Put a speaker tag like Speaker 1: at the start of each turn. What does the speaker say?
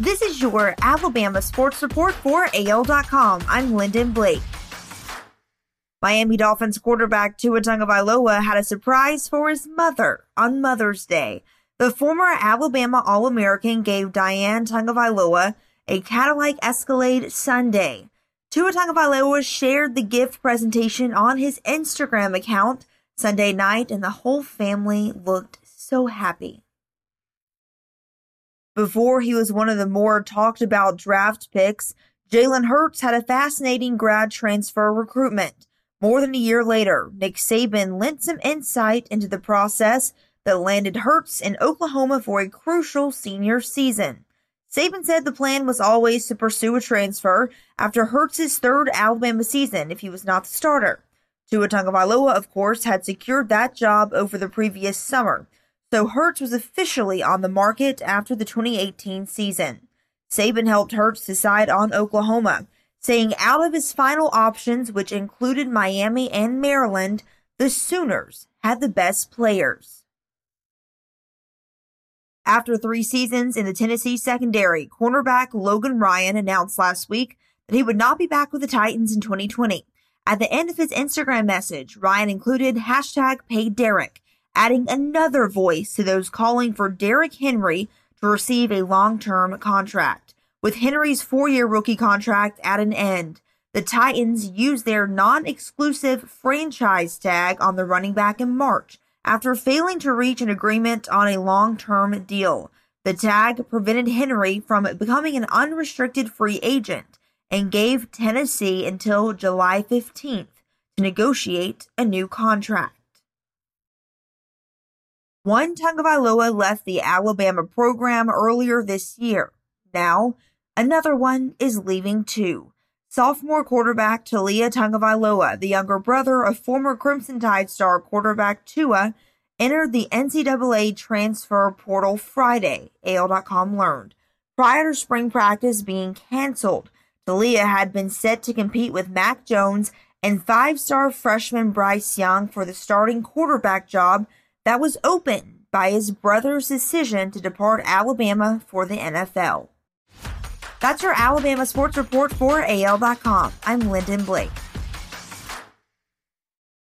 Speaker 1: This is your Alabama Sports Report for AL.com. I'm Lyndon Blake. Miami Dolphins quarterback Tua Tagovailoa had a surprise for his mother on Mother's Day. The former Alabama All-American gave Diane Tagovailoa a Cadillac Escalade Sunday. Tua Tagovailoa shared the gift presentation on his Instagram account Sunday night, and the whole family looked so happy. Before he was one of the more talked about draft picks, Jalen Hurts had a fascinating grad transfer recruitment. More than a year later, Nick Saban lent some insight into the process that landed Hurts in Oklahoma for a crucial senior season. Saban said the plan was always to pursue a transfer after Hurts' third Alabama season if he was not the starter. Tua Tagovailoa, of course, had secured that job over the previous summer, so Hurts was officially on the market after the 2018 season. Saban helped Hurts decide on Oklahoma, saying out of his final options, which included Miami and Maryland, the Sooners had the best players. After three seasons in the Tennessee secondary, cornerback Logan Ryan announced last week that he would not be back with the Titans in 2020. At the end of his Instagram message, Ryan included hashtag PayDerrick, adding another voice to those calling for Derrick Henry to receive a long-term contract. With Henry's four-year rookie contract at an end, the Titans used their non-exclusive franchise tag on the running back in March after failing to reach an agreement on a long-term deal. The tag prevented Henry from becoming an unrestricted free agent and gave Tennessee until July 15th to negotiate a new contract. One Tagovailoa left the Alabama program earlier this year. Now, another one is leaving too. Sophomore quarterback Taulia Tagovailoa, the younger brother of former Crimson Tide star quarterback Tua, entered the NCAA transfer portal Friday, AL.com learned. Prior to spring practice being canceled, Taulia had been set to compete with Mac Jones and five-star freshman Bryce Young for the starting quarterback job that was opened by his brother's decision to depart Alabama for the NFL. That's your Alabama Sports Report for AL.com. I'm Lyndon Blake.